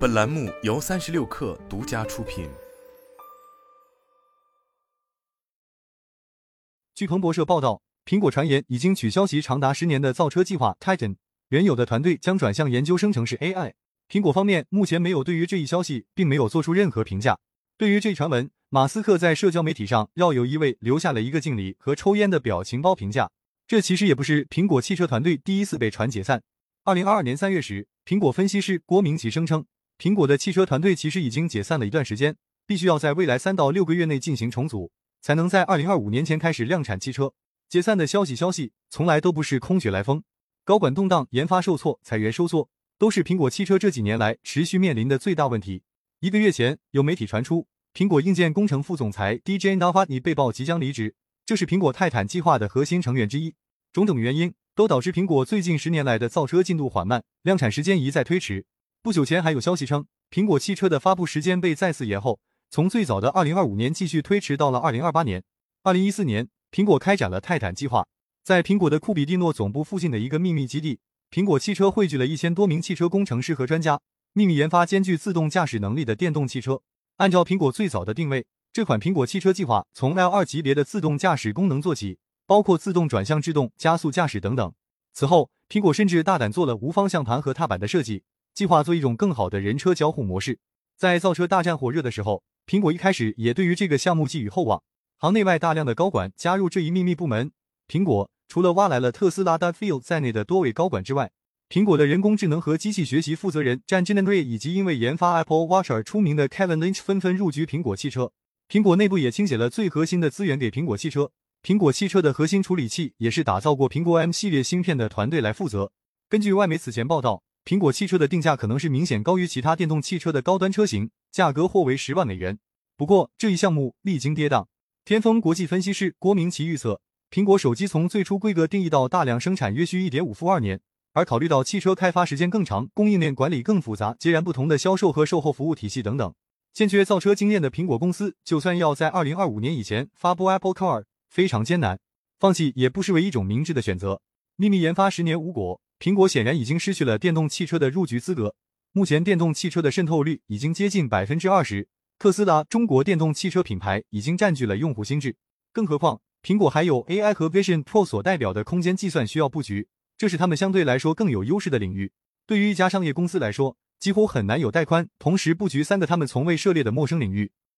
本栏目由三十六氪独家出品。据彭博社报道，苹果传言已经取消其长达十年的造车计划 Titan，原有的团队将转向研究生成式 AI。苹果方面目前没有对于这一消息，并没有做出任何评价。对于这一传闻，马斯克在社交媒体上要有一位留下了一个敬礼和抽烟的表情包评价。这其实也不是苹果汽车团队第一次被传解散。二零二二年三月时，苹果分析师郭明奇声称。苹果的汽车团队其实已经解散了一段时间，必须要在未来三到六个月内进行重组，才能在二零二五年前开始量产汽车。解散的消息，消息从来都不是空穴来风。高管动荡、研发受挫、裁员收缩，都是苹果汽车这几年来持续面临的最大问题。一个月前，有媒体传出苹果硬件工程副总裁 DJ Navani 被曝即将离职，这是苹果泰坦计划的核心成员之一。种种原因都导致苹果最近十年来的造车进度缓慢，量产时间一再推迟。不久前还有消息称，苹果汽车的发布时间被再次延后，从最早的二零二五年继续推迟到了二零二八年。二零一四年，苹果开展了泰坦计划，在苹果的库比蒂诺总部附近的一个秘密基地，苹果汽车汇聚了一千多名汽车工程师和专家，秘密研发兼具自动驾驶能力的电动汽车。按照苹果最早的定位，这款苹果汽车计划从 L 二级别的自动驾驶功能做起，包括自动转向制动、加速驾驶等等。此后，苹果甚至大胆做了无方向盘和踏板的设计。计划做一种更好的人车交互模式。在造车大战火热的时候，苹果一开始也对于这个项目寄予厚望，行内外大量的高管加入这一秘密部门。苹果除了挖来了特斯拉的 Phil 在内的多位高管之外，苹果的人工智能和机器学习负责人 Jan j e n r e 以及因为研发 Apple Watch 而出名的 Kevin Lynch 纷纷入局苹果汽车。苹果内部也倾斜了最核心的资源给苹果汽车。苹果汽车的核心处理器也是打造过苹果 M 系列芯片的团队来负责。根据外媒此前报道。苹果汽车的定价可能是明显高于其他电动汽车的高端车型，价格或为十万美元。不过，这一项目历经跌宕。天风国际分析师郭明奇预测，苹果手机从最初规格定义到大量生产约需一点五负二年，而考虑到汽车开发时间更长、供应链管理更复杂、截然不同的销售和售后服务体系等等，欠缺造车经验的苹果公司，就算要在二零二五年以前发布 Apple Car，非常艰难，放弃也不失为一种明智的选择。秘密研发十年无果。苹果显然已经失去了电动汽车的入局资格。目前电动汽车的渗透率已经接近百分之二十，特斯拉中国电动汽车品牌已经占据了用户心智。更何况，苹果还有 AI 和 Vision Pro 所代表的空间计算需要布局，这是他们相对来说更有优势的领域。对于一家商业公司来说，几乎很难有带宽同时布局三个他们从未涉猎的陌生领域。